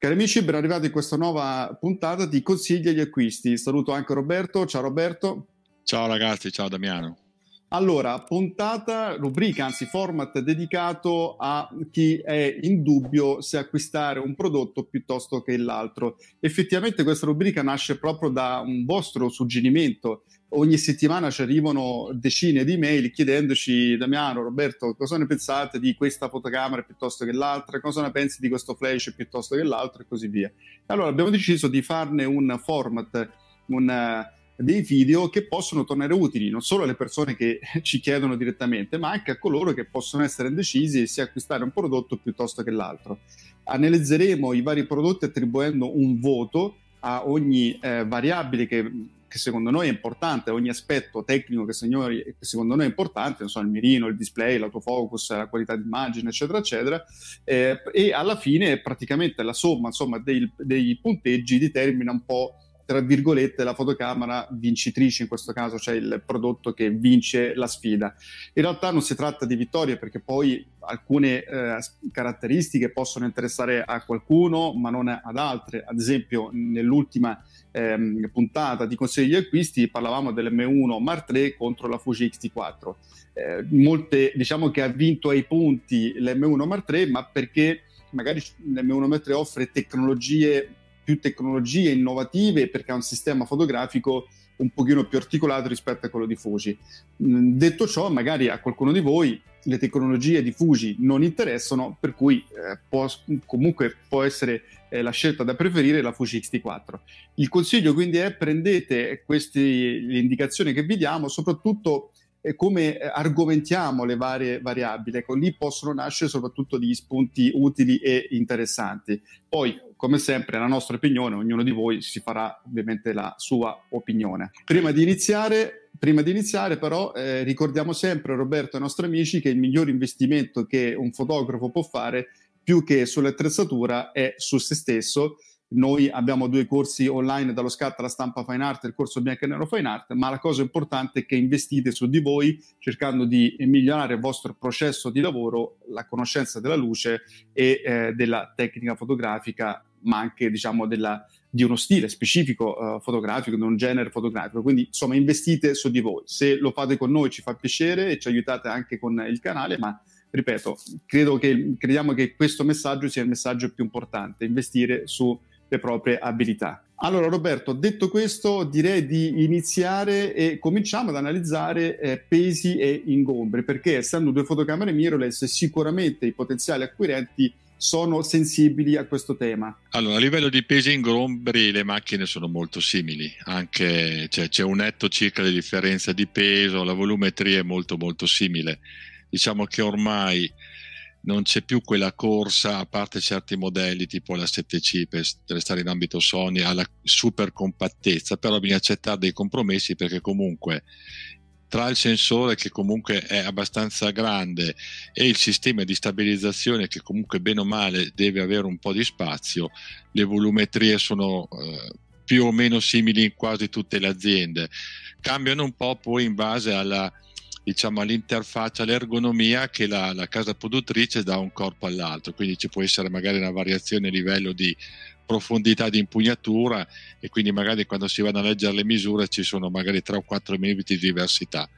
Cari amici, ben arrivati in questa nuova puntata di Consigli agli acquisti. Saluto anche Roberto. Ciao Roberto. Ciao ragazzi, ciao Damiano. Allora, puntata, rubrica, anzi format dedicato a chi è in dubbio se acquistare un prodotto piuttosto che l'altro. Effettivamente questa rubrica nasce proprio da un vostro suggerimento ogni settimana ci arrivano decine di mail chiedendoci Damiano, Roberto, cosa ne pensate di questa fotocamera piuttosto che l'altra, cosa ne pensi di questo flash piuttosto che l'altro e così via. Allora abbiamo deciso di farne un format, un, dei video che possono tornare utili non solo alle persone che ci chiedono direttamente, ma anche a coloro che possono essere indecisi se acquistare un prodotto piuttosto che l'altro. Analizzeremo i vari prodotti attribuendo un voto a ogni eh, variabile che che secondo noi è importante, ogni aspetto tecnico che, signori, che secondo noi è importante, so, il mirino, il display, l'autofocus, la qualità d'immagine, eccetera, eccetera, eh, e alla fine praticamente la somma insomma, dei, dei punteggi determina un po' tra virgolette, la fotocamera vincitrice in questo caso, cioè il prodotto che vince la sfida. In realtà non si tratta di vittorie perché poi alcune eh, caratteristiche possono interessare a qualcuno ma non ad altre. Ad esempio, nell'ultima ehm, puntata di consigli acquisti parlavamo dell'M1 Mark III contro la Fuji X-T4. Eh, molte, diciamo che ha vinto ai punti l'M1 Mark III, ma perché magari l'M1 Mark III offre tecnologie più tecnologie innovative perché ha un sistema fotografico un pochino più articolato rispetto a quello di Fuji. Mm, detto ciò, magari a qualcuno di voi le tecnologie di Fuji non interessano, per cui eh, può, comunque può essere eh, la scelta da preferire la Fuji X-T4. Il consiglio quindi è prendete queste indicazioni che vi diamo, soprattutto eh, come argomentiamo le varie variabili. Ecco, lì possono nascere soprattutto degli spunti utili e interessanti. Poi, come sempre, la nostra opinione, ognuno di voi si farà ovviamente la sua opinione. Prima di iniziare, prima di iniziare però, eh, ricordiamo sempre, Roberto e ai nostri amici, che il miglior investimento che un fotografo può fare più che sull'attrezzatura è su se stesso noi abbiamo due corsi online dallo scatto alla stampa fine art e il corso bianco e nero fine art, ma la cosa importante è che investite su di voi cercando di migliorare il vostro processo di lavoro, la conoscenza della luce e eh, della tecnica fotografica, ma anche diciamo della, di uno stile specifico uh, fotografico, di un genere fotografico. Quindi insomma investite su di voi. Se lo fate con noi ci fa piacere e ci aiutate anche con il canale, ma ripeto, credo che, crediamo che questo messaggio sia il messaggio più importante, investire su le proprie abilità. Allora Roberto, detto questo, direi di iniziare e cominciamo ad analizzare eh, pesi e ingombri, perché essendo due fotocamere mirrorless sicuramente i potenziali acquirenti sono sensibili a questo tema. Allora, a livello di pesi ingombri le macchine sono molto simili, anche cioè, c'è un netto circa di differenza di peso, la volumetria è molto molto simile. Diciamo che ormai non c'è più quella corsa, a parte certi modelli tipo la 7C per restare in ambito Sony, alla super compattezza, però bisogna accettare dei compromessi perché comunque tra il sensore che comunque è abbastanza grande e il sistema di stabilizzazione che comunque bene o male deve avere un po' di spazio, le volumetrie sono eh, più o meno simili in quasi tutte le aziende. Cambiano un po' poi in base alla diciamo, all'interfaccia, all'ergonomia che la, la, casa produttrice dà un corpo all'altro, quindi ci può essere magari una variazione a livello di profondità di impugnatura e quindi magari quando si vanno a leggere le misure ci sono magari 3 o 4 mm di diversità.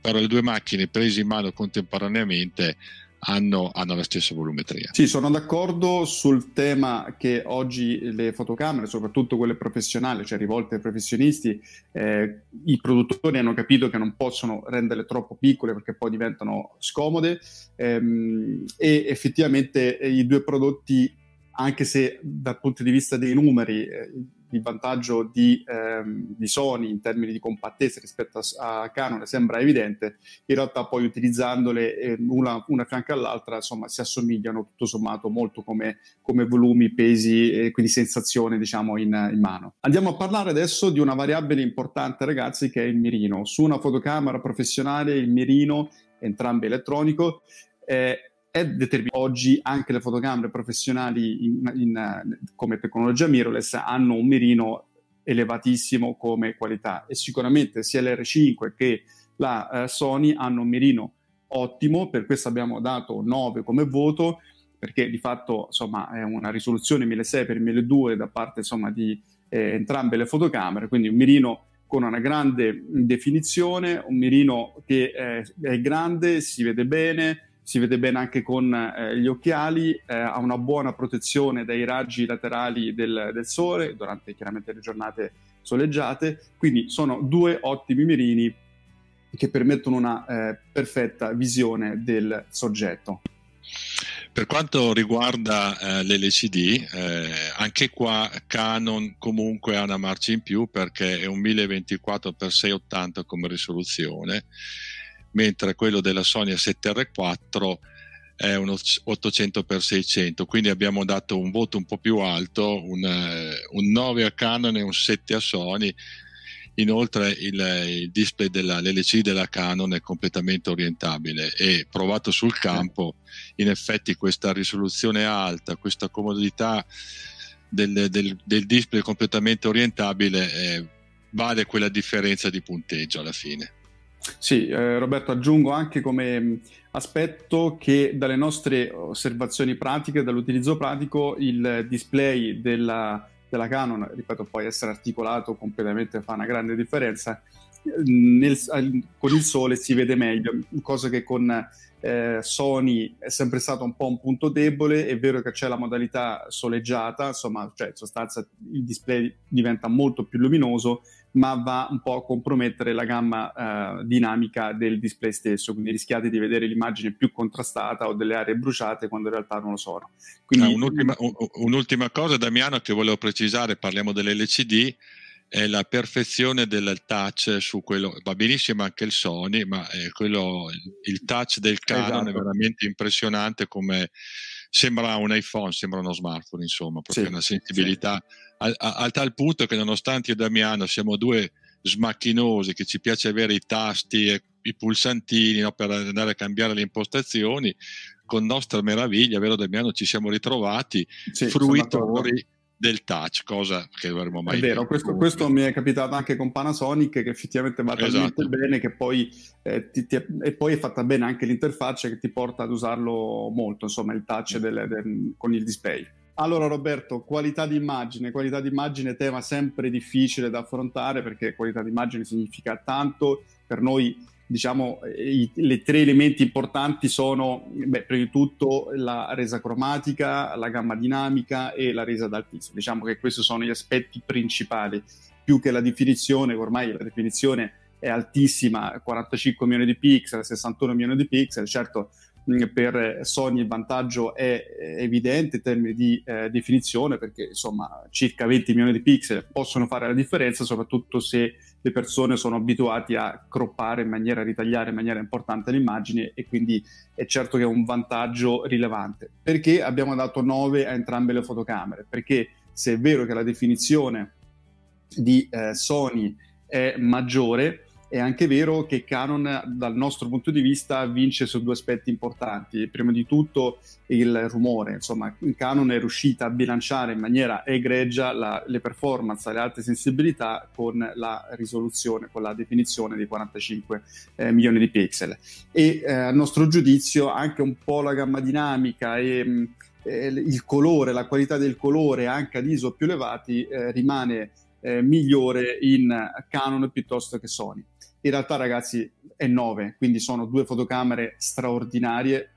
Però le due macchine prese in mano contemporaneamente hanno, hanno, la stessa volumetria. Sì, sono d'accordo sul tema che oggi le fotocamere, soprattutto quelle professionali, cioè rivolte ai professionisti, eh, i produttori hanno capito che non possono renderle troppo piccole perché poi diventano scomode ehm, e effettivamente i due prodotti, anche se dal punto di vista dei numeri, eh, il vantaggio di, ehm, di, Sony in termini di compattezza rispetto a, a, Canon sembra evidente, in realtà poi utilizzandole eh, una, una fianco all'altra insomma si assomigliano tutto sommato molto come, come volumi, pesi e quindi sensazione diciamo in, in, mano. Andiamo a parlare adesso di una variabile importante ragazzi che è il mirino. Su una fotocamera professionale il mirino, entrambe elettronico, eh, è determinato. Oggi anche le fotocamere professionali in, in, come tecnologia mirrorless hanno un mirino elevatissimo come qualità e sicuramente sia l'R5 che la eh, Sony hanno un mirino ottimo, per questo abbiamo dato 9 come voto, perché di fatto insomma, è una risoluzione 1600x1200 da parte insomma, di eh, entrambe le fotocamere, quindi un mirino con una grande definizione, un mirino che eh, è grande, si vede bene, si vede bene anche con eh, gli occhiali, eh, ha una buona protezione dai raggi laterali del, del, sole durante chiaramente le giornate soleggiate, quindi sono due ottimi mirini che permettono una eh, perfetta visione del soggetto. Per quanto riguarda eh, l'LCD, eh, anche qua Canon comunque ha una marcia in più perché è un 1024x680 come risoluzione mentre quello della Sony 7R4 è un 800x600, quindi abbiamo dato un voto un po' più alto, un, eh, un 9 a Canon e un 7 a Sony. Inoltre il, il display dell'LCD della Canon è completamente orientabile e provato sul campo, in effetti questa risoluzione alta, questa comodità del, del, del display completamente orientabile eh, vale quella differenza di punteggio alla fine. Sì, eh, Roberto, aggiungo anche come mm, aspetto che dalle nostre osservazioni pratiche, dall'utilizzo pratico, il display della, della Canon, ripeto, poi essere articolato completamente fa una grande differenza. Nel, con il sole si vede meglio, cosa che con eh, Sony è sempre stato un po' un punto debole. È vero che c'è la modalità soleggiata, insomma, cioè in sostanza il display diventa molto più luminoso, ma va un po' a compromettere la gamma eh, dinamica del display stesso, quindi rischiate di vedere l'immagine più contrastata o delle aree bruciate quando in realtà non lo sono. Quindi... Ah, un'ultima, un'ultima, cosa, Damiano, che volevo precisare, parliamo dell'LCD, è la perfezione del touch su quello, va benissimo anche il Sony, ma quello, il touch del Canon esatto. è veramente impressionante come sembra un iPhone, sembra uno smartphone, insomma, proprio sì, una sensibilità sì. A, a, a, tal punto che nonostante io e Damiano siamo due smacchinosi, che ci piace avere i tasti e i pulsantini no, per andare a cambiare le impostazioni, con nostra meraviglia, vero Damiano, ci siamo ritrovati sì, fruitori del touch, cosa che dovremmo mai È vero, questo, questo, mi è capitato anche con Panasonic, che effettivamente va talmente esatto. bene che poi, eh, ti, ti, e poi è fatta bene anche l'interfaccia che ti porta ad usarlo molto, insomma, il touch del, del, con il display. Allora Roberto, qualità di immagine, qualità di immagine tema sempre difficile da affrontare perché qualità di immagine significa tanto, per noi diciamo, i, le tre elementi importanti sono, beh, prima di tutto, la resa cromatica, la gamma dinamica e la resa d'altissimo. Diciamo che questi sono gli aspetti principali, più che la definizione, ormai la definizione è altissima, 45 milioni di pixel, 61 milioni di pixel, certo per Sony il vantaggio è evidente in termini di eh, definizione perché insomma circa 20 milioni di pixel possono fare la differenza soprattutto se le persone sono abituate a croppare in maniera, a ritagliare in maniera importante le immagini e quindi è certo che è un vantaggio rilevante. Perché abbiamo dato 9 a entrambe le fotocamere? Perché se è vero che la definizione di eh, Sony è maggiore, è anche vero che Canon dal nostro punto di vista vince su due aspetti importanti. Prima di tutto il rumore, insomma Canon è riuscita a bilanciare in maniera egregia la, le performance, le alte sensibilità con la risoluzione, con la definizione di 45 eh, milioni di pixel. E eh, a nostro giudizio anche un po' la gamma dinamica e mh, eh, il colore, la qualità del colore anche ad ISO più elevati eh, rimane eh, migliore in Canon piuttosto che Sony. In realtà, ragazzi, è 9, quindi sono due fotocamere straordinarie,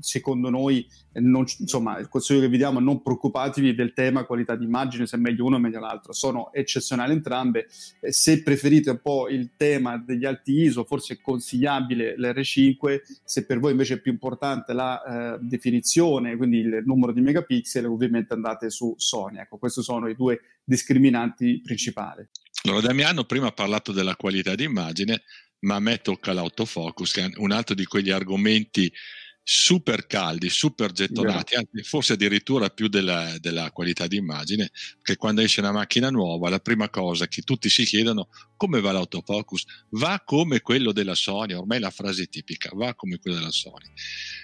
secondo noi, non, insomma, il consiglio che vi diamo, non preoccupatevi del tema qualità di immagine, se è meglio uno o meglio l'altro, sono eccezionali entrambe. Eh, se preferite un po' il tema degli alti ISO, forse è consigliabile l'R5, se per voi invece è più importante la eh, definizione, quindi il numero di megapixel, ovviamente andate su Sony. Ecco, questi sono i due discriminanti principali. Allora, Damiano prima ha parlato della qualità di immagine, ma a me tocca l'autofocus, che è un altro di quegli argomenti super caldi, super gettonati, anzi, forse addirittura più della, della, qualità di immagine, che quando esce una macchina nuova la prima cosa che tutti si chiedono come va l'autofocus? Va come quello della Sony, ormai la frase tipica, va come quello della Sony.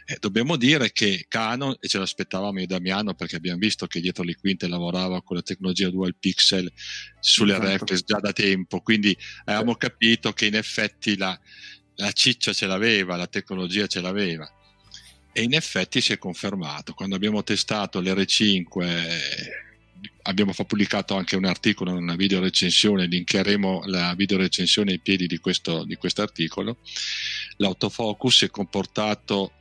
Eh, dobbiamo dire che Canon, e ce l'aspettavamo io Damiano perché abbiamo visto che dietro le quinte lavorava con la tecnologia dual pixel sulle esatto. reflex già da tempo, quindi avevamo sì. capito che in effetti la, la ciccia ce l'aveva, la tecnologia ce l'aveva e in effetti si è confermato. Quando abbiamo testato l'R5 abbiamo pubblicato anche un articolo, una video recensione, linkeremo la video recensione ai piedi di questo, di questo articolo. L'autofocus si è comportato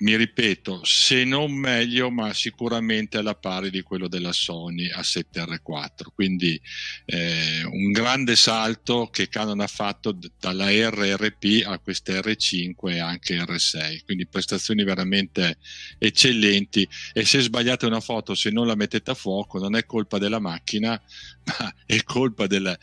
mi ripeto, se non meglio, ma sicuramente alla pari di quello della Sony A7R4. Quindi eh, un grande salto che Canon ha fatto dalla RRP a queste R5 e anche R6. Quindi prestazioni veramente eccellenti. E se sbagliate una foto, se non la mettete a fuoco, non è colpa della macchina, ma è colpa del,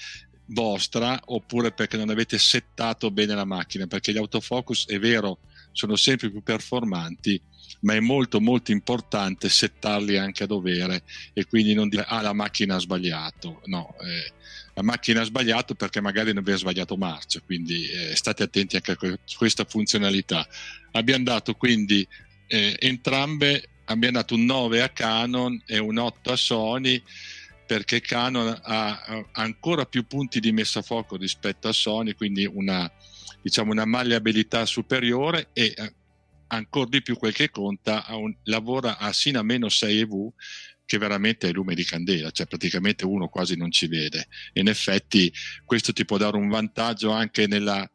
vostra oppure perché non avete settato bene la macchina perché gli autofocus è vero sono sempre più performanti, ma è molto molto importante settarli anche a dovere e quindi non dire ah la macchina ha sbagliato, no, eh, la macchina ha sbagliato perché magari non aveva sbagliato marcia, quindi eh, state attenti anche a questa funzionalità. Abbiamo dato quindi eh, entrambe, abbiamo dato un 9 a Canon e un 8 a Sony perché Canon ha ancora più punti di messa a fuoco rispetto a Sony, quindi una diciamo, una malleabilità superiore e eh, ancora di più quel che conta, un, lavora a sino a meno 6 EV che veramente è lume di candela, cioè praticamente uno quasi non ci vede. In effetti questo ti può dare un vantaggio anche nella,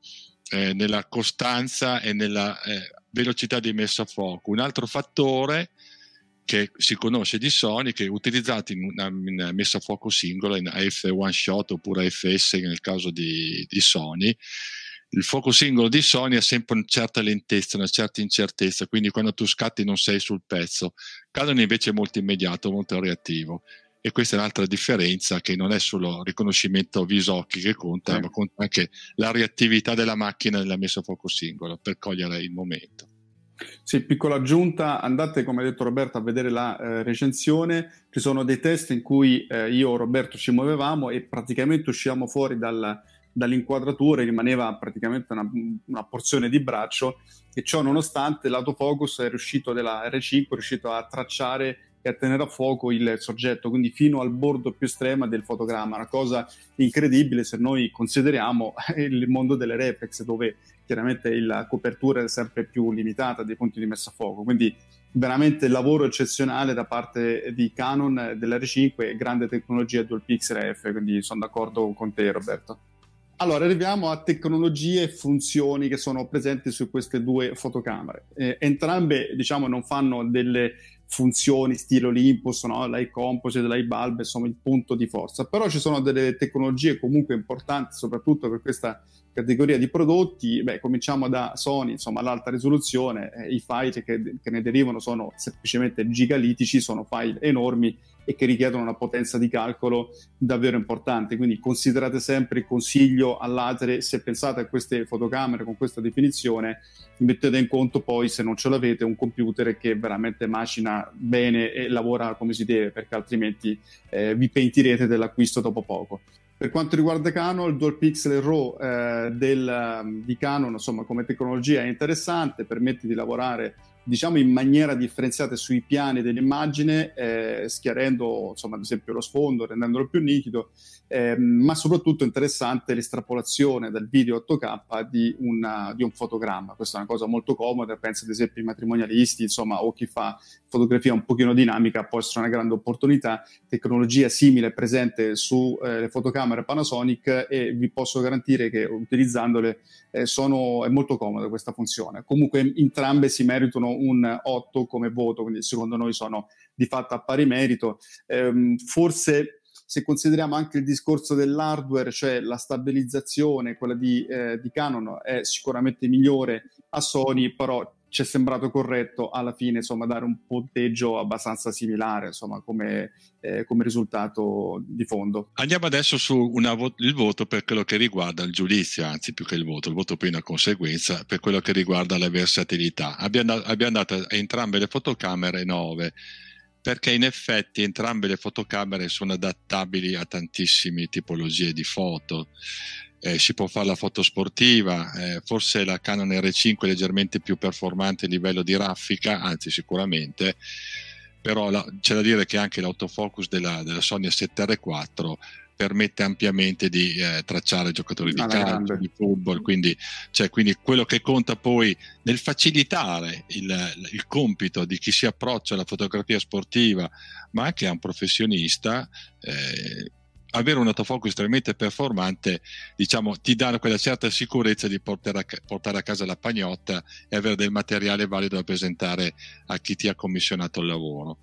eh, nella costanza e nella eh, velocità di messa a fuoco. Un altro fattore che si conosce di Sony che utilizzati in una, in messa a fuoco singola in AF one shot oppure AFS nel caso di, di Sony il fuoco singolo di Sony ha sempre una certa lentezza, una certa incertezza, quindi quando tu scatti non sei sul pezzo. Canon invece è molto immediato, molto reattivo. E questa è un'altra differenza che non è solo riconoscimento viso-occhi che conta, eh. ma conta anche la reattività della macchina nella messa a fuoco singolo per cogliere il momento. Sì, piccola aggiunta, andate come ha detto Roberto a vedere la eh, recensione, ci sono dei test in cui eh, io e Roberto ci muovevamo e praticamente uscivamo fuori dal, dall'inquadratura rimaneva praticamente una, una, porzione di braccio e ciò nonostante l'autofocus è riuscito della R5 è riuscito a tracciare e a tenere a fuoco il soggetto, quindi fino al bordo più estremo del fotogramma, una cosa incredibile se noi consideriamo il mondo delle reflex dove chiaramente la copertura è sempre più limitata dei punti di messa a fuoco, quindi veramente lavoro eccezionale da parte di Canon dell'R5 e grande tecnologia dual pixel F, quindi sono d'accordo con te Roberto. Allora, arriviamo a tecnologie e funzioni che sono presenti su queste due fotocamere. Eh, entrambe, diciamo, non fanno delle funzioni stile Olympus, no? l'iComposite, composite, l'iBulb, insomma, il punto di forza. Però ci sono delle tecnologie comunque importanti, soprattutto per questa categoria di prodotti. Beh, cominciamo da Sony, insomma, l'alta risoluzione, eh, i file che, che ne derivano sono semplicemente gigalitici, sono file enormi e che richiedono una potenza di calcolo davvero importante. Quindi considerate sempre il consiglio all'atere, se pensate a queste fotocamere con questa definizione, mettete in conto poi se non ce l'avete un computer che veramente macina bene e lavora come si deve, perché altrimenti eh, vi pentirete dell'acquisto dopo poco. Per quanto riguarda Canon, il Dual Pixel RAW eh, del, di Canon, insomma, come tecnologia è interessante, permette di lavorare diciamo in maniera differenziata sui piani dell'immagine, eh, schiarendo insomma, ad esempio lo sfondo, rendendolo più nitido, eh, ma soprattutto interessante l'estrapolazione dal video 8K di, una, di, un fotogramma. Questa è una cosa molto comoda, penso ad esempio ai matrimonialisti, insomma, o chi fa fotografia un pochino dinamica può essere una grande opportunità. Tecnologia simile presente sulle eh, fotocamere Panasonic e vi posso garantire che utilizzandole eh, sono, è molto comoda questa funzione. Comunque entrambe si meritano un 8 come voto, quindi secondo noi sono di fatto a pari merito. Ehm, forse se consideriamo anche il discorso dell'hardware, cioè la stabilizzazione, quella di, eh, di Canon è sicuramente migliore a Sony, però ci è sembrato corretto alla fine insomma, dare un punteggio abbastanza similare insomma, come, eh, come, risultato di fondo. Andiamo adesso sul vo- voto per quello che riguarda il giudizio, anzi più che il voto, il voto poi è una conseguenza per quello che riguarda la versatilità. Abbiamo, dato a entrambe le fotocamere 9 perché in effetti entrambe le fotocamere sono adattabili a tantissime tipologie di foto. Eh, si può fare la foto sportiva, eh, forse la Canon R5 è leggermente più performante a livello di raffica, anzi sicuramente, però la, c'è da dire che anche l'autofocus della, della Sony A7R4 permette ampiamente di eh, tracciare giocatori di calcio, di football, quindi, cioè, quindi, quello che conta poi nel facilitare il, il, compito di chi si approccia alla fotografia sportiva, ma anche a un professionista, eh, avere un autofocus estremamente performante diciamo, ti dà quella certa sicurezza di portare a, portare a, casa la pagnotta e avere del materiale valido da presentare a chi ti ha commissionato il lavoro.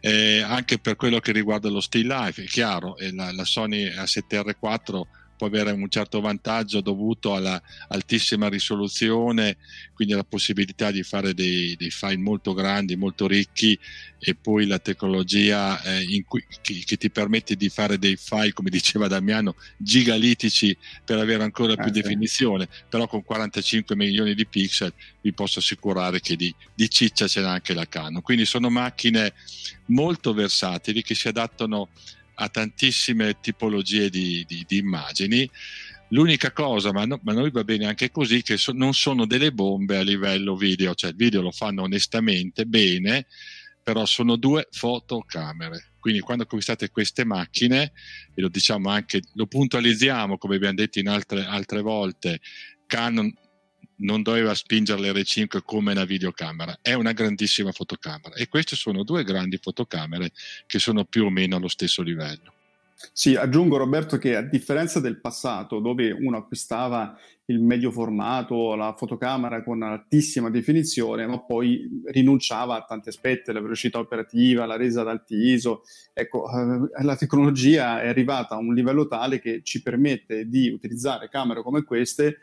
Eh, anche per quello che riguarda lo still life, è chiaro, la, la Sony A7R4 può avere un certo vantaggio dovuto alla altissima risoluzione, quindi alla possibilità di fare dei, dei file molto grandi, molto ricchi e poi la tecnologia eh, cui, che, che, ti permette di fare dei file, come diceva Damiano, gigalitici per avere ancora più ah, definizione, però con 45 milioni di pixel vi posso assicurare che di, di ciccia ce n'è anche la Canon. Quindi sono macchine molto versatili che si adattano a tantissime tipologie di, di, di immagini. L'unica cosa, ma, no, ma, noi va bene anche così, che so, non sono delle bombe a livello video, cioè il video lo fanno onestamente bene, però sono due fotocamere. Quindi quando acquistate queste macchine, e lo diciamo anche, lo puntualizziamo come abbiamo detto in altre, altre volte, Canon non doveva spingere l'R5 come una videocamera, è una grandissima fotocamera e queste sono due grandi fotocamere che sono più o meno allo stesso livello. Sì, aggiungo Roberto che a differenza del passato dove uno acquistava il medio formato, la fotocamera con altissima definizione, ma poi rinunciava a tanti aspetti, la velocità operativa, la resa ad alti ISO, ecco, eh, la tecnologia è arrivata a un livello tale che ci permette di utilizzare camere come queste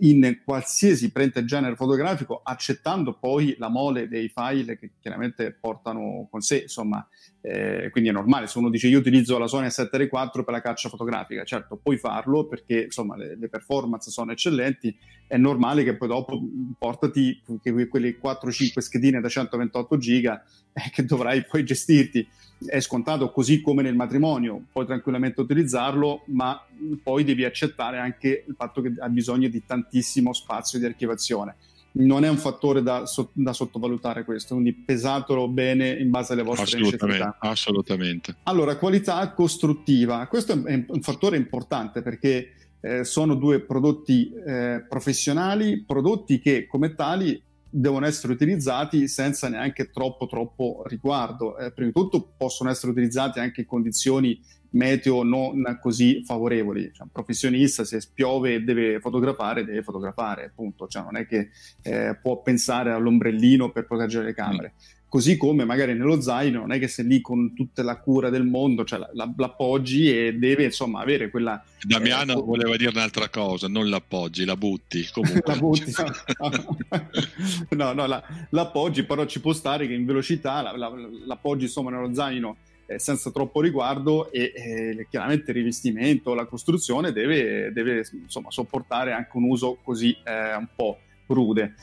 in qualsiasi print genere fotografico, accettando poi la mole dei file che chiaramente portano con sé, insomma, eh, quindi è normale, se uno dice io utilizzo la Sony 7R4 per la caccia fotografica, certo puoi farlo perché insomma le, le performance sono eccellenti, è normale che poi dopo portati quelle 4-5 schedine da 128 giga eh, che dovrai poi gestirti è scontato così come nel matrimonio, puoi tranquillamente utilizzarlo, ma poi devi accettare anche il fatto che ha bisogno di tantissimo spazio di archivazione. Non è un fattore da, da sottovalutare questo, quindi pesatelo bene in base alle vostre assolutamente, necessità. Assolutamente. Allora, qualità costruttiva. Questo è un fattore importante perché eh, sono due prodotti eh, professionali, prodotti che come tali devono essere utilizzati senza neanche troppo troppo riguardo. Eh, prima di tutto possono essere utilizzati anche in condizioni meteo non così favorevoli. Cioè, un professionista se piove e deve fotografare, deve fotografare, appunto. Cioè, non è che eh, può pensare all'ombrellino per proteggere le camere. Mm così come magari nello zaino non è che sei lì con tutta la cura del mondo, cioè la, la, l'appoggi e deve insomma avere quella... Damiano eh, voleva dire un'altra cosa, non l'appoggi, la butti comunque. la butti, no, no, la, l'appoggi però ci può stare che in velocità la, l'appoggi insomma nello zaino eh, senza troppo riguardo e eh, chiaramente il rivestimento, la costruzione deve, deve insomma sopportare anche un uso così eh, un po' rude.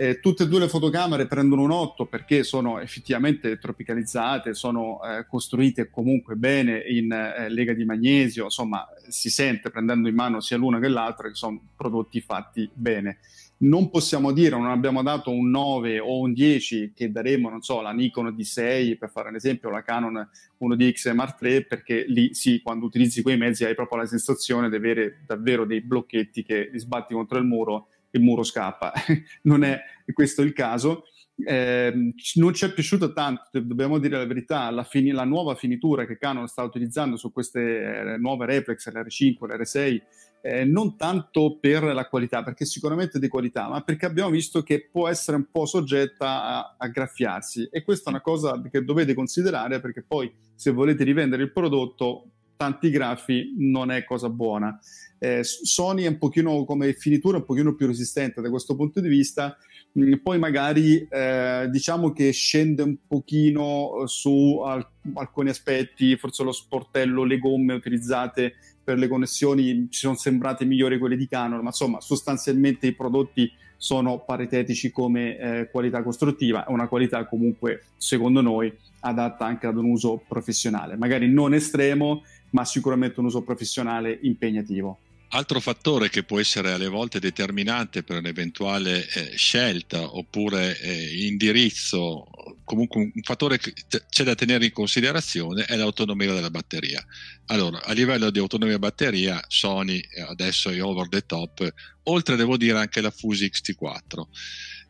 Eh, tutte e due le fotocamere prendono un 8 perché sono effettivamente tropicalizzate, sono eh, costruite comunque bene in eh, lega di magnesio, insomma si sente prendendo in mano sia l'una che l'altra che sono prodotti fatti bene. Non possiamo dire, non abbiamo dato un 9 o un 10 che daremo, non so, la Nikon D6 per fare un esempio, la Canon 1DX Mark III, perché lì sì, quando utilizzi quei mezzi hai proprio la sensazione di avere davvero dei blocchetti che li sbatti contro il muro il muro scappa. non è questo il caso. Eh, non ci è piaciuto tanto, dobbiamo dire la verità, la, fini- la nuova finitura che Canon sta utilizzando su queste eh, nuove reflex, l'R5, l'R6, eh, non tanto per la qualità, perché sicuramente di qualità, ma perché abbiamo visto che può essere un po' soggetta a, a graffiarsi e questa è una cosa che dovete considerare perché poi se volete rivendere il prodotto tanti graffi non è cosa buona. Eh, Sony è un pochino come finitura un pochino più resistente da questo punto di vista, mm, poi magari eh, diciamo che scende un pochino su al- alcuni aspetti, forse lo sportello, le gomme utilizzate per le connessioni ci sono sembrate migliori quelle di Canon, ma insomma sostanzialmente i prodotti sono paritetici come eh, qualità costruttiva, una qualità comunque secondo noi adatta anche ad un uso professionale, magari non estremo, ma sicuramente un uso professionale impegnativo. Altro fattore che può essere alle volte determinante per un'eventuale eh, scelta oppure eh, indirizzo, comunque un fattore che c'è da tenere in considerazione è l'autonomia della batteria. Allora, a livello di autonomia batteria, Sony eh, adesso è over the top, oltre devo dire anche la Fusi X-T4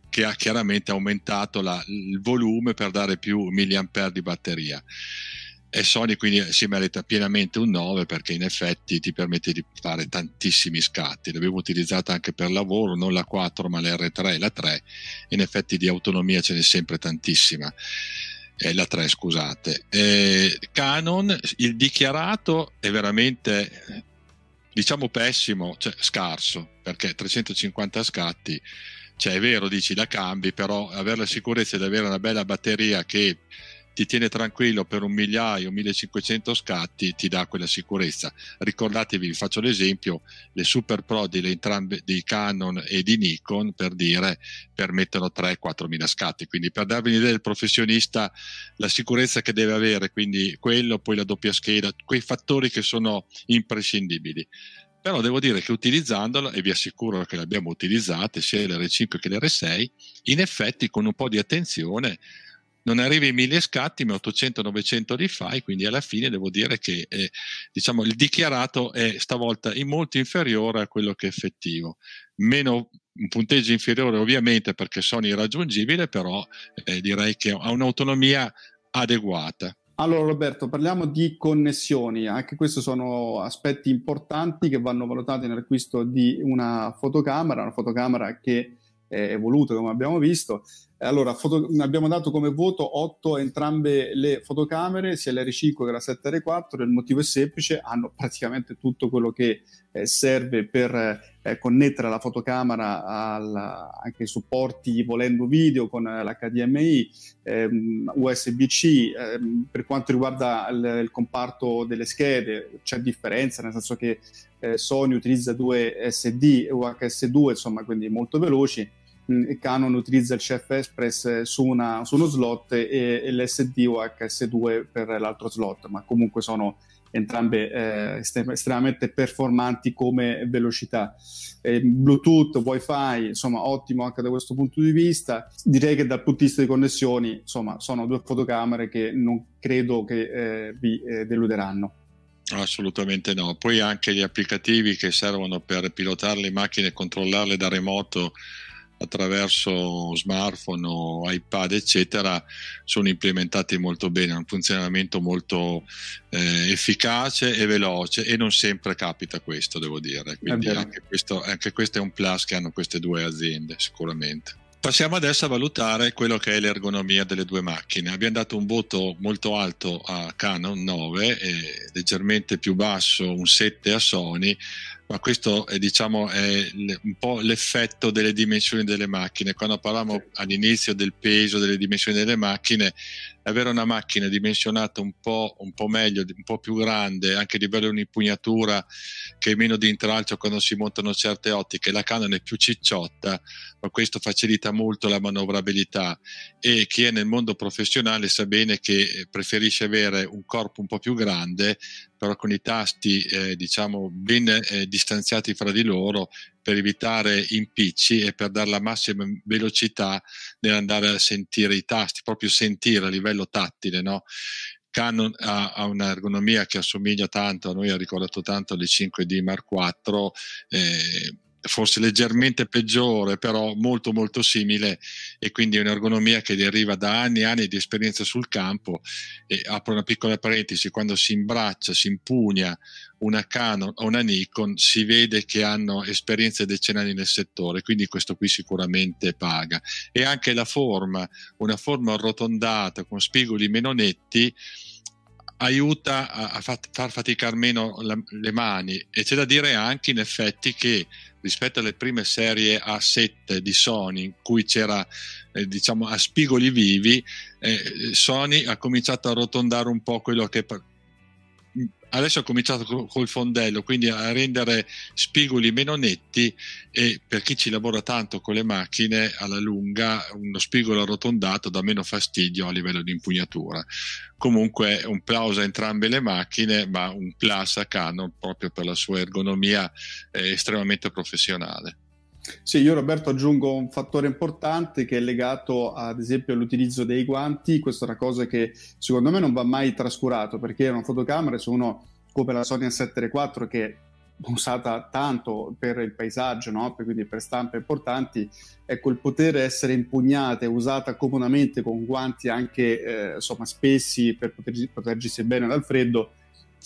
che ha chiaramente aumentato la, il volume per dare più milliampere di batteria e Sony quindi si merita pienamente un 9 perché in effetti ti permette di fare tantissimi scatti. L'abbiamo utilizzata anche per lavoro non la 4 ma la R3 e la 3 in effetti di autonomia ce n'è sempre tantissima. Eh, la 3 scusate. Eh, Canon il dichiarato è veramente diciamo pessimo cioè scarso perché 350 scatti cioè è vero dici la cambi però avere la sicurezza di avere una bella batteria che ti tiene tranquillo per un migliaio, 1500 scatti, ti dà quella sicurezza. Ricordatevi, vi faccio l'esempio, le Super Pro di, entrambe, di Canon e di Nikon, per dire, permettono 3-4 mila scatti. Quindi per darvi un'idea del professionista, la sicurezza che deve avere, quindi quello, poi la doppia scheda, quei fattori che sono imprescindibili però devo dire che utilizzandolo, e vi assicuro che le abbiamo utilizzate sia l'R5 che l'R6, in effetti con un po' di attenzione non arrivi ai 1000 scatti ma 800-900 li fai quindi alla fine devo dire che eh, diciamo, il dichiarato è stavolta in molto inferiore a quello che è effettivo. Meno un punteggio inferiore ovviamente perché sono irraggiungibile però eh, direi che ha un'autonomia adeguata. Allora Roberto, parliamo di connessioni, anche questi sono aspetti importanti che vanno valutati nell'acquisto di una fotocamera, una fotocamera che è evoluta come abbiamo visto, allora, foto, abbiamo dato come voto 8 a entrambe le fotocamere, sia l'R5 che la 7R4. Il motivo è semplice: hanno praticamente tutto quello che eh, serve per eh, connettere la fotocamera al, anche ai supporti volendo video con l'HDMI, ehm, USB-C. Ehm, per quanto riguarda il, il, comparto delle schede, c'è differenza, nel senso che eh, Sony utilizza due SD e UHS2, insomma, quindi molto veloci Canon utilizza il CF Express su, una, su uno slot e, e l'SD o HS2 per l'altro slot, ma comunque sono entrambe eh, estremamente performanti come velocità. Eh, Bluetooth, WiFi, insomma, ottimo anche da questo punto di vista. Direi che dal punto di vista di connessioni, insomma, sono due fotocamere che non credo che eh, vi eh, deluderanno. Assolutamente no. Poi anche gli applicativi che servono per pilotare le macchine e controllarle da remoto attraverso smartphone o iPad eccetera sono implementati molto bene, un funzionamento molto eh, efficace e veloce e non sempre capita questo devo dire, quindi anche questo, anche questo è un plus che hanno queste due aziende sicuramente. Passiamo adesso a valutare quello che è l'ergonomia delle due macchine. Abbiamo dato un voto molto alto a Canon 9 e leggermente più basso un 7 a Sony ma questo è, diciamo, è un po' l'effetto delle dimensioni delle macchine. Quando parlavamo all'inizio del peso delle dimensioni delle macchine, avere una macchina dimensionata un po', un po', meglio, un po' più grande, anche a livello di un'impugnatura che è meno di intralcio quando si montano certe ottiche, la Canon è più cicciotta, ma questo facilita molto la manovrabilità. E chi è nel mondo professionale sa bene che preferisce avere un corpo un po' più grande, però con i tasti eh, diciamo ben eh, distanziati fra di loro per evitare impicci e per dare la massima velocità nell'andare a sentire i tasti, proprio sentire a livello tattile, no? Canon ha, ha, un'ergonomia che assomiglia tanto, a noi ha ricordato tanto le 5D Mark IV, eh, forse leggermente peggiore, però molto molto simile e quindi è un'ergonomia che deriva da anni e anni di esperienza sul campo e apro una piccola parentesi, quando si imbraccia, si impugna una Canon o una Nikon si vede che hanno esperienze decennali nel settore, quindi questo qui sicuramente paga. E anche la forma, una forma arrotondata con spigoli meno netti, aiuta a, far faticare meno le mani e c'è da dire anche in effetti che rispetto alle prime serie A7 di Sony in cui c'era eh, diciamo a spigoli vivi eh, Sony ha cominciato a arrotondare un po' quello che adesso ha cominciato col fondello, quindi a rendere spigoli meno netti e per chi ci lavora tanto con le macchine alla lunga uno spigolo arrotondato dà meno fastidio a livello di impugnatura. Comunque un plauso a entrambe le macchine, ma un plus a Canon proprio per la sua ergonomia eh, estremamente professionale. Sì, io Roberto aggiungo un fattore importante che è legato ad esempio all'utilizzo dei guanti, questa è una cosa che secondo me non va mai trascurato perché una fotocamera, se uno come la Sony A7 che è usata tanto per il paesaggio, no? quindi per stampe importanti, ecco il poter essere impugnata e usata comunemente con guanti anche eh, insomma, spessi per poter, proteggersi bene dal freddo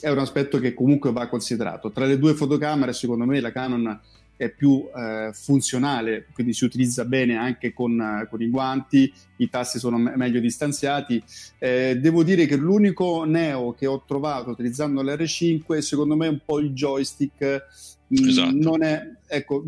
è un aspetto che comunque va considerato. Tra le due fotocamere secondo me la Canon è più eh, funzionale, quindi si utilizza bene anche con, uh, con i guanti, i tasti sono me- meglio distanziati. Eh, devo dire che l'unico Neo che ho trovato utilizzando l'R5 secondo me è un po' il joystick esatto. Non è, ecco,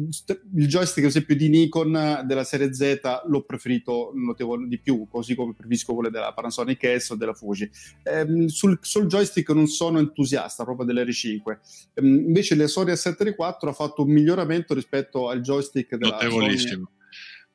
il joystick, ad esempio, di Nikon della serie Z l'ho preferito notevole di più, così come preferisco quello della Panasonic S o della Fuji. Ehm, sul, sul, joystick non sono entusiasta proprio dell'R5. Ehm, invece le Sony A7 IV ha fatto un miglioramento rispetto al joystick della. Sony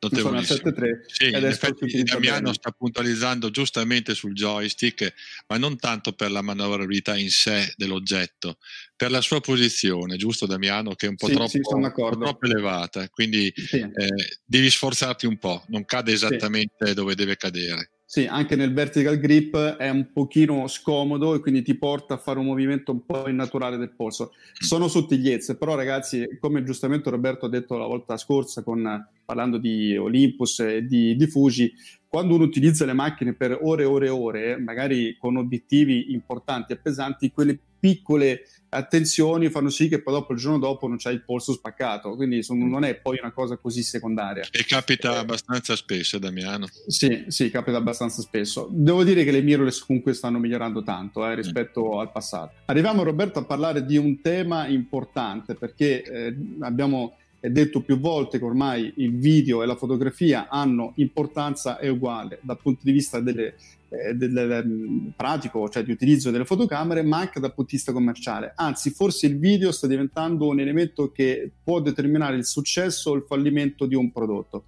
notevolissimo. Sì, in effetti Damiano sta puntualizzando giustamente sul joystick, ma non tanto per la manovrabilità in sé dell'oggetto, per la sua posizione, giusto Damiano, che è un po' sì, troppo, sì, troppo, elevata, quindi sì. eh, devi sforzarti un po', non cade esattamente dove deve cadere. Sì, anche nel vertical grip è un pochino scomodo e quindi ti porta a fare un movimento un po' innaturale del polso. Sono sottigliezze, però ragazzi, come giustamente Roberto ha detto la volta scorsa con, parlando di Olympus e di, di Fuji, quando uno utilizza le macchine per ore e ore e ore, magari con obiettivi importanti e pesanti, quelle piccole attenzioni fanno sì che poi dopo il giorno dopo non c'è il polso spaccato, quindi sono, non è poi una cosa così secondaria. E capita eh, abbastanza spesso, Damiano. Sì, sì, capita abbastanza spesso. Devo dire che le mirrorless comunque stanno migliorando tanto eh, rispetto mm. al passato. Arriviamo Roberto a parlare di un tema importante perché eh, abbiamo detto più volte che ormai il video e la fotografia hanno importanza e uguale dal punto di vista delle, eh, del, mm, pratico, cioè di utilizzo delle fotocamere, ma anche dal punto di vista commerciale. Anzi, forse il video sta diventando un elemento che può determinare il successo o il fallimento di un prodotto.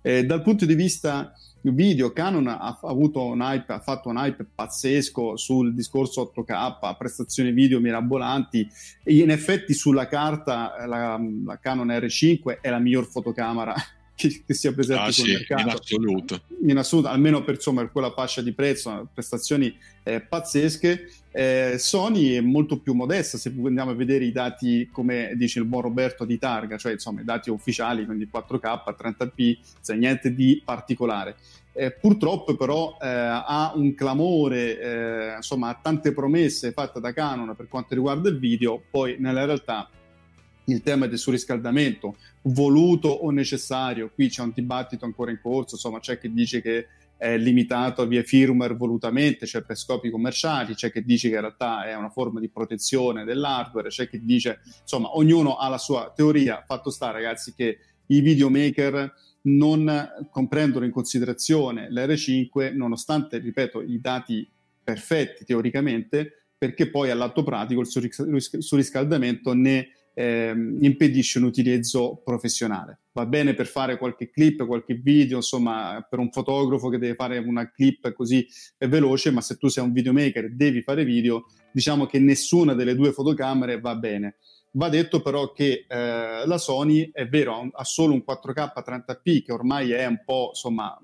Eh, dal punto di vista video, Canon ha, avuto un hype, ha fatto un hype pazzesco sul discorso 8K, prestazioni video mirabolanti. E in effetti, sulla carta, la, la Canon R5 è la miglior fotocamera che, che sia presente ah, sul sì, mercato. In assoluto. In assoluto, almeno per, insomma, per quella fascia di prezzo, prestazioni eh, pazzesche. Eh, Sony è molto più modesta se andiamo a vedere i dati, come dice il buon Roberto, di targa, cioè insomma i dati ufficiali, quindi 4K, 30p, cioè niente di particolare. Eh, purtroppo però eh, ha un clamore, eh, insomma ha tante promesse fatte da Canon per quanto riguarda il video, poi nella realtà il tema del surriscaldamento, voluto o necessario, qui c'è un dibattito ancora in corso, insomma c'è chi dice che è limitato via firmware volutamente, cioè per scopi commerciali, c'è chi dice che in realtà è una forma di protezione dell'hardware, c'è chi dice, insomma, ognuno ha la sua teoria, fatto sta ragazzi che i videomaker non comprendono in considerazione l'R5, nonostante, ripeto, i dati perfetti teoricamente, perché poi all'atto pratico il surriscaldamento ne eh, impedisce un utilizzo professionale. Va bene per fare qualche clip, qualche video, insomma, per un fotografo che deve fare una clip così veloce, ma se tu sei un videomaker e devi fare video, diciamo che nessuna delle due fotocamere va bene. Va detto però che eh, la Sony è vero, ha solo un 4K 30p che ormai è un po', insomma,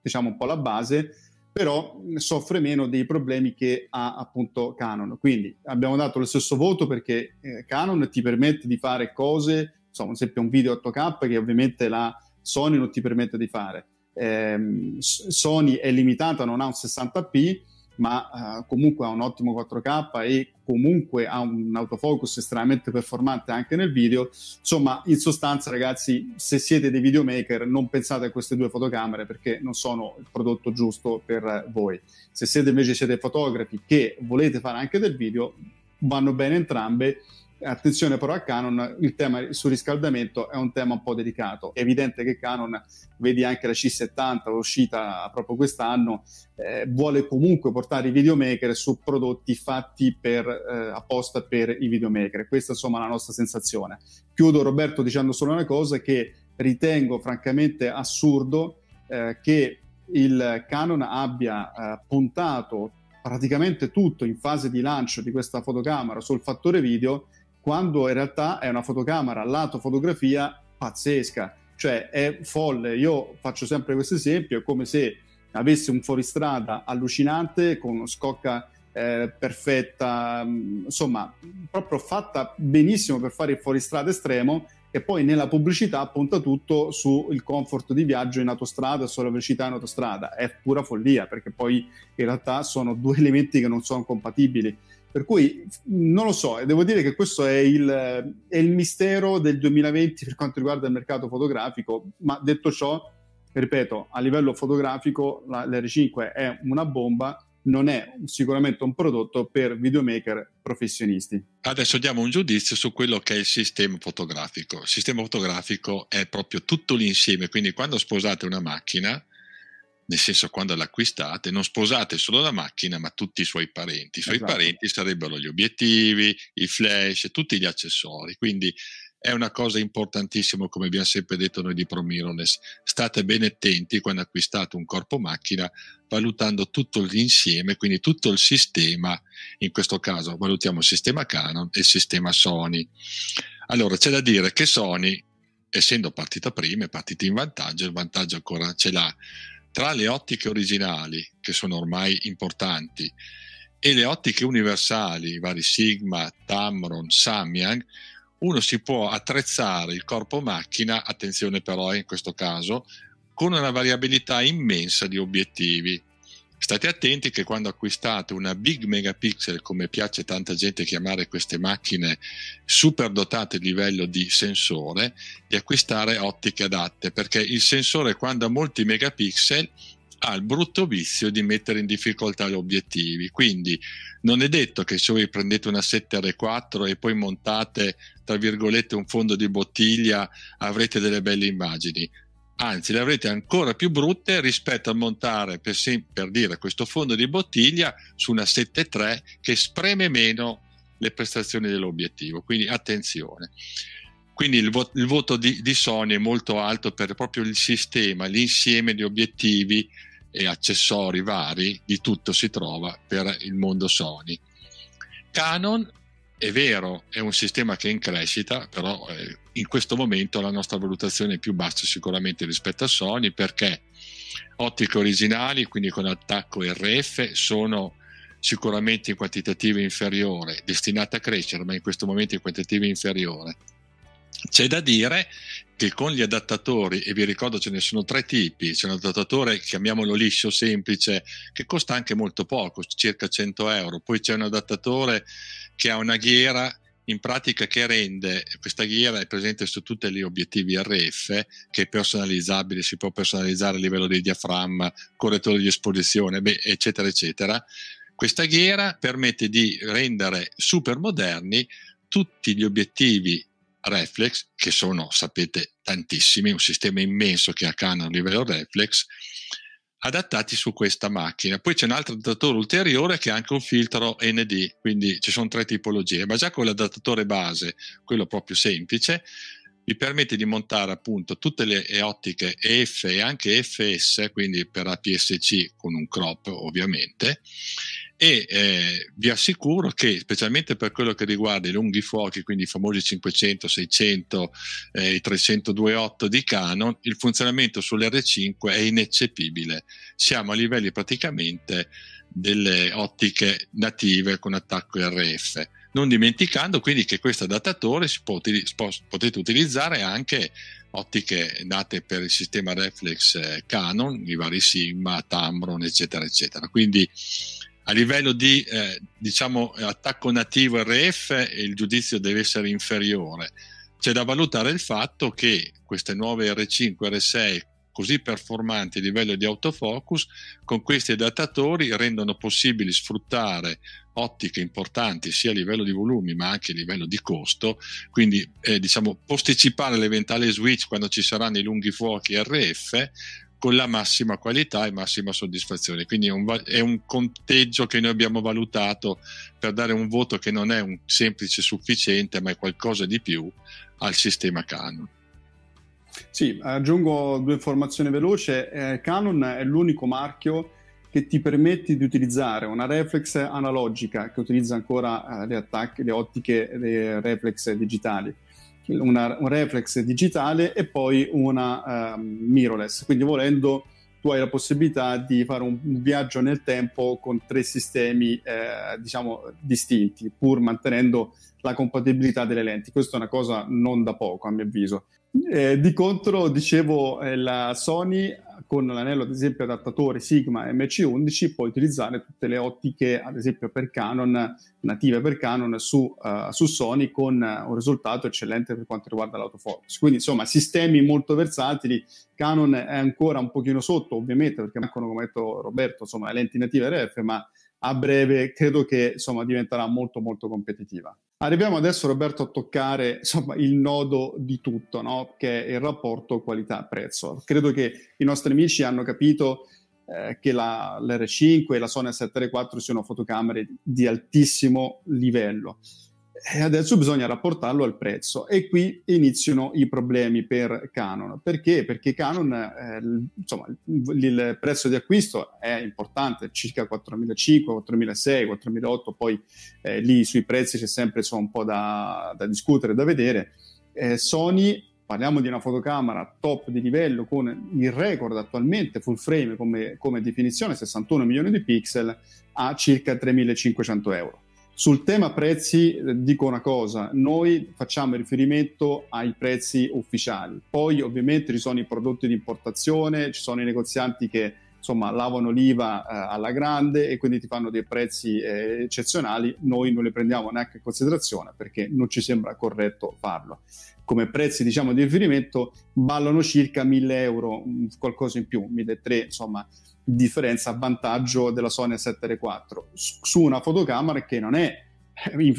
diciamo un po' la base, però soffre meno dei problemi che ha appunto Canon. Quindi abbiamo dato lo stesso voto perché eh, Canon ti permette di fare cose insomma, ad esempio un video 8K che ovviamente la Sony non ti permette di fare. Eh, Sony è limitata, non ha un 60p, ma uh, comunque ha un ottimo 4K e comunque ha un autofocus estremamente performante anche nel video. Insomma, in sostanza, ragazzi, se siete dei videomaker, non pensate a queste due fotocamere perché non sono il prodotto giusto per voi. Se siete invece siete fotografi che volete fare anche del video, vanno bene entrambe Attenzione però a Canon, il tema sul riscaldamento è un tema un po' delicato. È evidente che Canon, vedi anche la C70 uscita proprio quest'anno, eh, vuole comunque portare i videomaker su prodotti fatti per, eh, apposta per i videomaker. Questa insomma è la nostra sensazione. Chiudo Roberto dicendo solo una cosa che ritengo francamente assurdo eh, che il Canon abbia eh, puntato praticamente tutto in fase di lancio di questa fotocamera sul fattore video quando in realtà è una fotocamera lato fotografia pazzesca, cioè è folle. Io faccio sempre questo esempio, è come se avessi un fuoristrada allucinante con scocca eh, perfetta, mm, insomma, proprio fatta benissimo per fare il fuoristrada estremo e poi nella pubblicità punta tutto sul comfort di viaggio in autostrada, sulla velocità in autostrada. È pura follia perché poi in realtà sono due elementi che non sono compatibili. Per cui non lo so, devo dire che questo è il, è il mistero del 2020 per quanto riguarda il mercato fotografico, ma detto ciò, ripeto, a livello fotografico la, l'R5 è una bomba, non è sicuramente un prodotto per videomaker professionisti. Adesso diamo un giudizio su quello che è il sistema fotografico. Il sistema fotografico è proprio tutto l'insieme, quindi quando sposate una macchina nel senso quando l'acquistate non sposate solo la macchina ma tutti i suoi parenti. I suoi esatto. parenti sarebbero gli obiettivi, i flash, tutti gli accessori, quindi è una cosa importantissima come abbiamo sempre detto noi di ProMirrorless. State ben attenti quando acquistate un corpo macchina valutando tutto l'insieme, quindi tutto il sistema, in questo caso valutiamo il sistema Canon e il sistema Sony. Allora c'è da dire che Sony, essendo partita prima, è partita in vantaggio, il vantaggio ancora ce l'ha tra le ottiche originali, che sono ormai importanti, e le ottiche universali, i vari Sigma, Tamron, Samyang, uno si può attrezzare il corpo macchina, attenzione però in questo caso, con una variabilità immensa di obiettivi. State attenti che quando acquistate una big megapixel, come piace tanta gente chiamare queste macchine super dotate a livello di sensore, di acquistare ottiche adatte, perché il sensore quando ha molti megapixel ha il brutto vizio di mettere in difficoltà gli obiettivi. Quindi non è detto che se voi prendete una 7R4 e poi montate, tra virgolette, un fondo di bottiglia, avrete delle belle immagini anzi le avrete ancora più brutte rispetto a montare per, per dire questo fondo di bottiglia su una 7.3 che spreme meno le prestazioni dell'obiettivo. Quindi attenzione. Quindi il, vo- il voto di, di, Sony è molto alto per proprio il sistema l'insieme di obiettivi e accessori vari di tutto si trova per il mondo Sony. Canon è vero, è un sistema che è in crescita, però eh, in questo momento la nostra valutazione è più bassa sicuramente rispetto a Sony perché ottiche originali, quindi con attacco RF, sono sicuramente in quantitativo inferiore, destinate a crescere, ma in questo momento in quantitativo inferiore. C'è da dire che con gli adattatori, e vi ricordo ce ne sono tre tipi, c'è un adattatore, chiamiamolo liscio, semplice, che costa anche molto poco, circa 100 euro, poi c'è un adattatore che ha una ghiera in pratica che rende, questa ghiera è presente su tutti gli obiettivi RF, che è personalizzabile, si può personalizzare a livello di diaframma, correttore di esposizione, beh, eccetera, eccetera. Questa ghiera permette di rendere super moderni tutti gli obiettivi reflex, che sono, sapete, tantissimi, un sistema immenso che ha Canon a livello reflex, adattati su questa macchina. Poi c'è un altro adattatore ulteriore che ha anche un filtro ND, quindi ci sono tre tipologie, ma già con l'adattatore base, quello proprio semplice, vi permette di montare appunto tutte le ottiche EF e anche FS, quindi per APS-C con un crop ovviamente, e eh, vi assicuro che specialmente per quello che riguarda i lunghi fuochi, quindi i famosi 500, 600, eh, i 302.8 di Canon, il funzionamento sull'R5 è ineccepibile. Siamo a livelli praticamente delle ottiche native con attacco RF. Non dimenticando quindi che questo adattatore si può, potete utilizzare anche ottiche nate per il sistema reflex eh, Canon, i vari Sigma, Tamron, eccetera, eccetera. Quindi a livello di eh, diciamo, attacco nativo RF il giudizio deve essere inferiore. C'è da valutare il fatto che queste nuove R5 R6 così performanti a livello di autofocus, con questi adattatori rendono possibile sfruttare ottiche importanti sia a livello di volumi ma anche a livello di costo, quindi eh, diciamo posticipare l'eventuale switch quando ci saranno i lunghi fuochi RF con la massima qualità e massima soddisfazione. Quindi è un, è un, conteggio che noi abbiamo valutato per dare un voto che non è un semplice sufficiente, ma è qualcosa di più al sistema Canon. Sì, aggiungo due informazioni veloci. Eh, Canon è l'unico marchio che ti permette di utilizzare una reflex analogica che utilizza ancora eh, le, attacchi, le ottiche le reflex digitali una, un reflex digitale e poi una um, mirrorless. Quindi volendo tu hai la possibilità di fare un, un viaggio nel tempo con tre sistemi eh, diciamo distinti, pur mantenendo la compatibilità delle lenti. Questa è una cosa non da poco, a mio avviso. Eh, di contro, dicevo, eh, la Sony con l'anello, ad esempio, adattatore Sigma MC11 può utilizzare tutte le ottiche, ad esempio, per Canon, native per Canon su, uh, su Sony con uh, un risultato eccellente per quanto riguarda l'autofocus. Quindi, insomma, sistemi molto versatili. Canon è ancora un pochino sotto, ovviamente, perché mancano, come ha detto Roberto, insomma, le lenti native RF, ma a breve credo che insomma, diventerà molto molto competitiva. Arriviamo adesso Roberto a toccare insomma, il nodo di tutto, no? che è il rapporto qualità-prezzo. Credo che i nostri amici hanno capito eh, che la, l'R5 e la Sony A7R4 siano fotocamere di altissimo livello e adesso bisogna rapportarlo al prezzo e qui iniziano i problemi per Canon. Perché? Perché Canon, eh, insomma, il, il, prezzo di acquisto è importante, circa 4.500, 4.600, 4.800, poi eh, lì sui prezzi c'è sempre insomma, un po' da, da discutere, da vedere. Eh, Sony, parliamo di una fotocamera top di livello con il record attualmente full frame come, come definizione, 61 milioni di pixel, a circa 3.500 euro sul tema prezzi eh, dico una cosa, noi facciamo riferimento ai prezzi ufficiali, poi ovviamente ci sono i prodotti di importazione, ci sono i negozianti che insomma lavano l'IVA eh, alla grande e quindi ti fanno dei prezzi eh, eccezionali, noi non li prendiamo neanche in considerazione perché non ci sembra corretto farlo. Come prezzi diciamo di riferimento ballano circa 1000 euro, qualcosa in più, 1300 insomma differenza a vantaggio della Sony A7R4 su una fotocamera che non è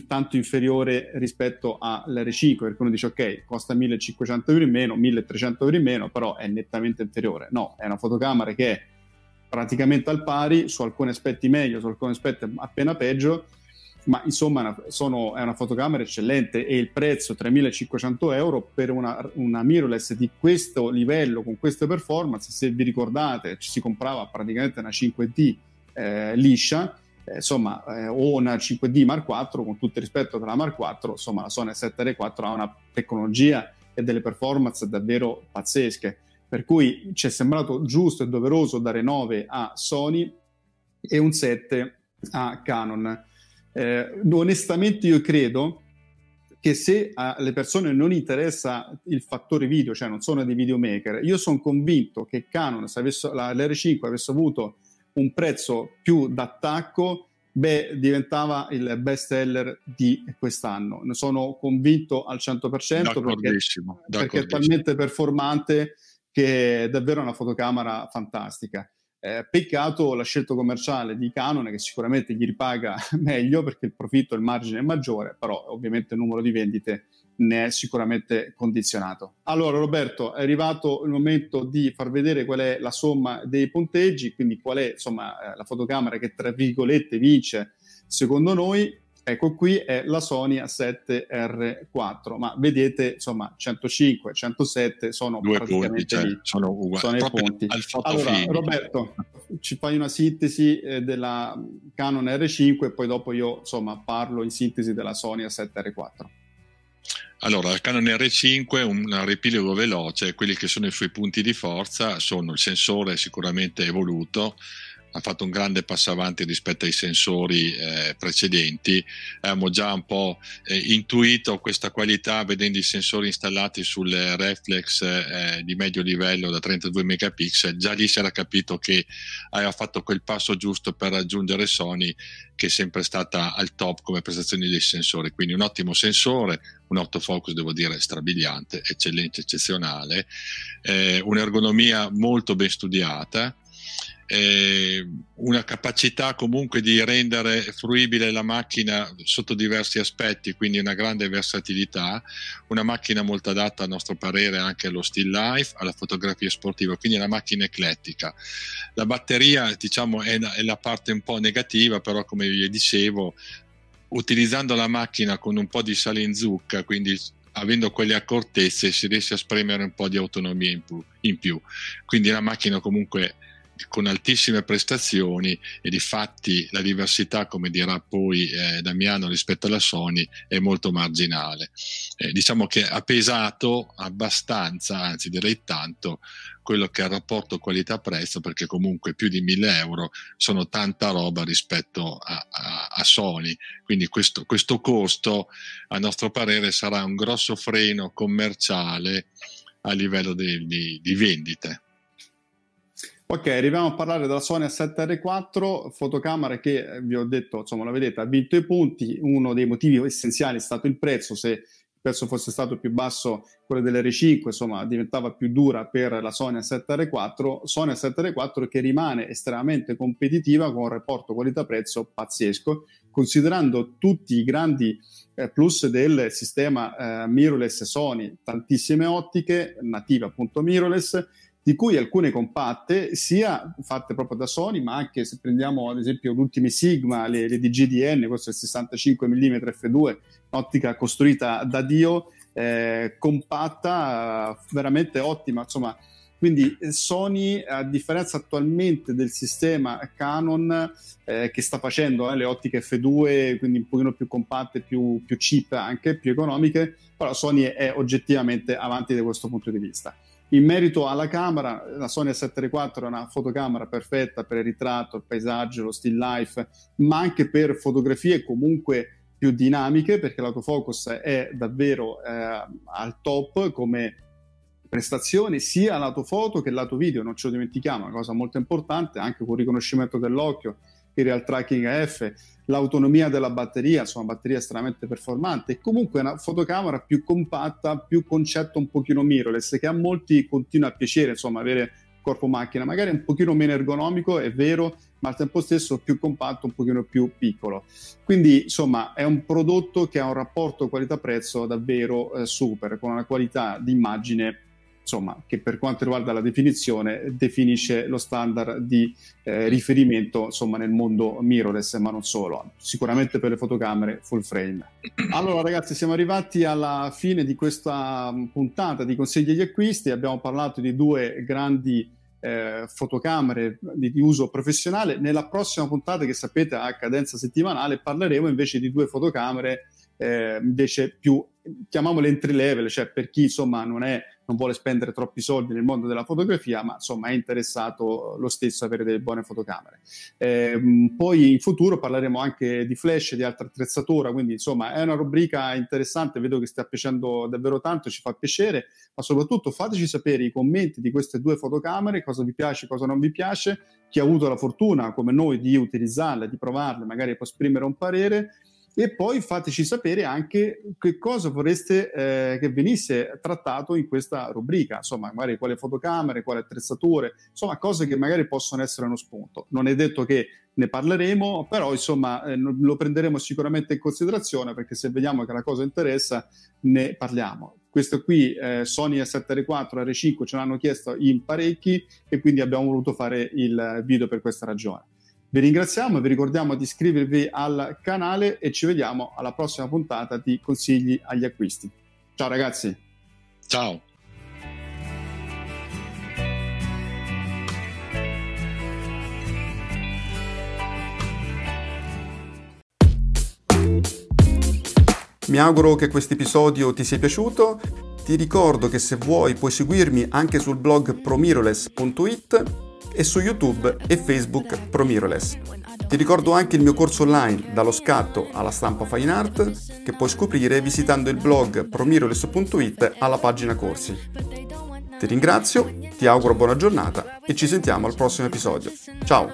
tanto inferiore rispetto all'R5 perché uno dice ok costa 1500 euro in meno 1300 euro in meno però è nettamente inferiore. No è una fotocamera che è praticamente al pari su alcuni aspetti meglio su alcuni aspetti appena peggio ma insomma sono, è una fotocamera eccellente e il prezzo 3.500 euro per una, una, mirrorless di questo livello con queste performance. Se vi ricordate ci si comprava praticamente una 5D eh, liscia eh, insomma eh, o una 5D Mark IV con tutto il rispetto per la Mark IV insomma la Sony 7R4 ha una tecnologia e delle performance davvero pazzesche. Per cui ci è sembrato giusto e doveroso dare 9 a Sony e un 7 a Canon eh, onestamente io credo che se alle persone non interessa il fattore video, cioè non sono dei videomaker, io sono convinto che Canon, se avesse, la, l'R5 avesse avuto un prezzo più d'attacco, beh, diventava il best seller di quest'anno. Ne sono convinto al 100% perché, perché è talmente performante che è davvero una fotocamera fantastica. Eh, peccato la scelta commerciale di Canon che sicuramente gli ripaga meglio perché il profitto il margine è maggiore, però ovviamente il numero di vendite ne è sicuramente condizionato. Allora Roberto, è arrivato il momento di far vedere qual è la somma dei punteggi, quindi qual è insomma eh, la fotocamera che tra virgolette vince secondo noi Ecco qui è la Sony A7R4, ma vedete insomma 105, 107 sono Due punti, cioè, sono uguali. Sono i punti. Allora Roberto, ci fai una sintesi eh, della Canon R5 e poi dopo io insomma parlo in sintesi della Sony A7R4. Allora, il Canon R5 un riepilogo veloce, quelli che sono i suoi punti di forza sono il sensore sicuramente evoluto, ha fatto un grande passo avanti rispetto ai sensori eh, precedenti. Abbiamo già un po' eh, intuito questa qualità vedendo i sensori installati sulle reflex eh, di medio livello da 32 megapixel. Già lì si era capito che aveva fatto quel passo giusto per raggiungere Sony, che è sempre stata al top come prestazioni dei sensori. Quindi un ottimo sensore, un autofocus devo dire strabiliante, eccellente, eccezionale, eh, un'ergonomia molto ben studiata eh, una capacità comunque di rendere fruibile la macchina sotto diversi aspetti, quindi una grande versatilità, una macchina molto adatta a nostro parere anche allo still life, alla fotografia sportiva, quindi una macchina eclettica. La batteria diciamo è, è la parte un po' negativa, però come vi dicevo, utilizzando la macchina con un po' di sale in zucca, quindi avendo quelle accortezze si riesce a spremere un po' di autonomia in più. In più. Quindi la macchina comunque con altissime prestazioni e di fatti la diversità, come dirà poi eh, Damiano rispetto alla Sony, è molto marginale. Eh, diciamo che ha pesato abbastanza, anzi direi tanto, quello che è il rapporto qualità-prezzo, perché comunque più di 1000 euro sono tanta roba rispetto a, a, a Sony. Quindi questo, questo costo, a nostro parere, sarà un grosso freno commerciale a livello di, di, di vendite. Ok, arriviamo a parlare della Sony A7R4, fotocamera che eh, vi ho detto, insomma, la vedete, ha vinto i punti. Uno dei motivi essenziali è stato il prezzo. Se il prezzo fosse stato più basso, quello dell'R5, insomma, diventava più dura per la Sony A7R4. Sony A7R4 che rimane estremamente competitiva con un rapporto qualità-prezzo pazzesco, considerando tutti i grandi eh, plus del sistema eh, mirrorless Sony, tantissime ottiche native appunto mirrorless di cui alcune compatte, sia fatte proprio da Sony, ma anche se prendiamo ad esempio le ultime Sigma, le, le DGDN, questo è il 65 mm f2, ottica costruita da Dio, eh, compatta, veramente ottima, insomma, quindi Sony, a differenza attualmente del sistema Canon eh, che sta facendo eh, le ottiche F2, quindi un pochino più compatte, più, più cheap anche, più economiche, però Sony è oggettivamente avanti da questo punto di vista. In merito alla camera, la Sony A7 è una fotocamera perfetta per il ritratto, il paesaggio, lo still life, ma anche per fotografie comunque più dinamiche, perché l'autofocus è davvero eh, al top come prestazione sia lato foto che lato video, non ce lo dimentichiamo, una cosa molto importante anche con riconoscimento dell'occhio, il real tracking AF, l'autonomia della batteria, insomma batteria estremamente performante e comunque una fotocamera più compatta, più concetto un pochino mirrorless che a molti continua a piacere, insomma avere corpo macchina, magari un pochino meno ergonomico, è vero, ma al tempo stesso più compatto, un pochino più piccolo. Quindi, insomma, è un prodotto che ha un rapporto qualità-prezzo davvero eh, super, con una qualità di immagine insomma, che per quanto riguarda la definizione definisce lo standard di eh, riferimento insomma, nel mondo mirrorless, ma non solo, sicuramente per le fotocamere full frame. Allora ragazzi, siamo arrivati alla fine di questa mm, puntata di consigli agli acquisti, abbiamo parlato di due grandi eh, fotocamere di, di, uso professionale. Nella prossima puntata, che sapete a cadenza settimanale, parleremo invece di due fotocamere eh, invece più chiamiamole entry level, cioè per chi insomma non, è, non vuole spendere troppi soldi nel mondo della fotografia, ma insomma è interessato lo stesso avere delle buone fotocamere. Eh, poi in futuro parleremo anche di flash, di altra attrezzatura, quindi insomma è una rubrica interessante, vedo che stia piacendo davvero tanto, ci fa piacere, ma soprattutto fateci sapere i commenti di queste due fotocamere, cosa vi piace, cosa non vi piace, chi ha avuto la fortuna come noi di utilizzarle, di provarle, magari può esprimere un parere e poi fateci sapere anche che cosa vorreste eh, che venisse trattato in questa rubrica, insomma, magari quale fotocamere, quale attrezzature, insomma, cose che magari possono essere uno spunto. Non è detto che ne parleremo, però insomma eh, lo prenderemo sicuramente in considerazione perché se vediamo che la cosa interessa ne parliamo. Questo qui eh, Sony A7R4 R5 ce l'hanno chiesto in parecchi e quindi abbiamo voluto fare il video per questa ragione. Vi ringraziamo e vi ricordiamo di iscrivervi al canale e ci vediamo alla prossima puntata di Consigli agli acquisti. Ciao ragazzi. Ciao. Mi auguro che questo episodio ti sia piaciuto. Ti ricordo che se vuoi puoi seguirmi anche sul blog promiroless.it e su YouTube e Facebook Promiroless. Ti ricordo anche il mio corso online dallo scatto alla stampa fine art che puoi scoprire visitando il blog promiroless.it alla pagina corsi. Ti ringrazio, ti auguro buona giornata e ci sentiamo al prossimo episodio. Ciao!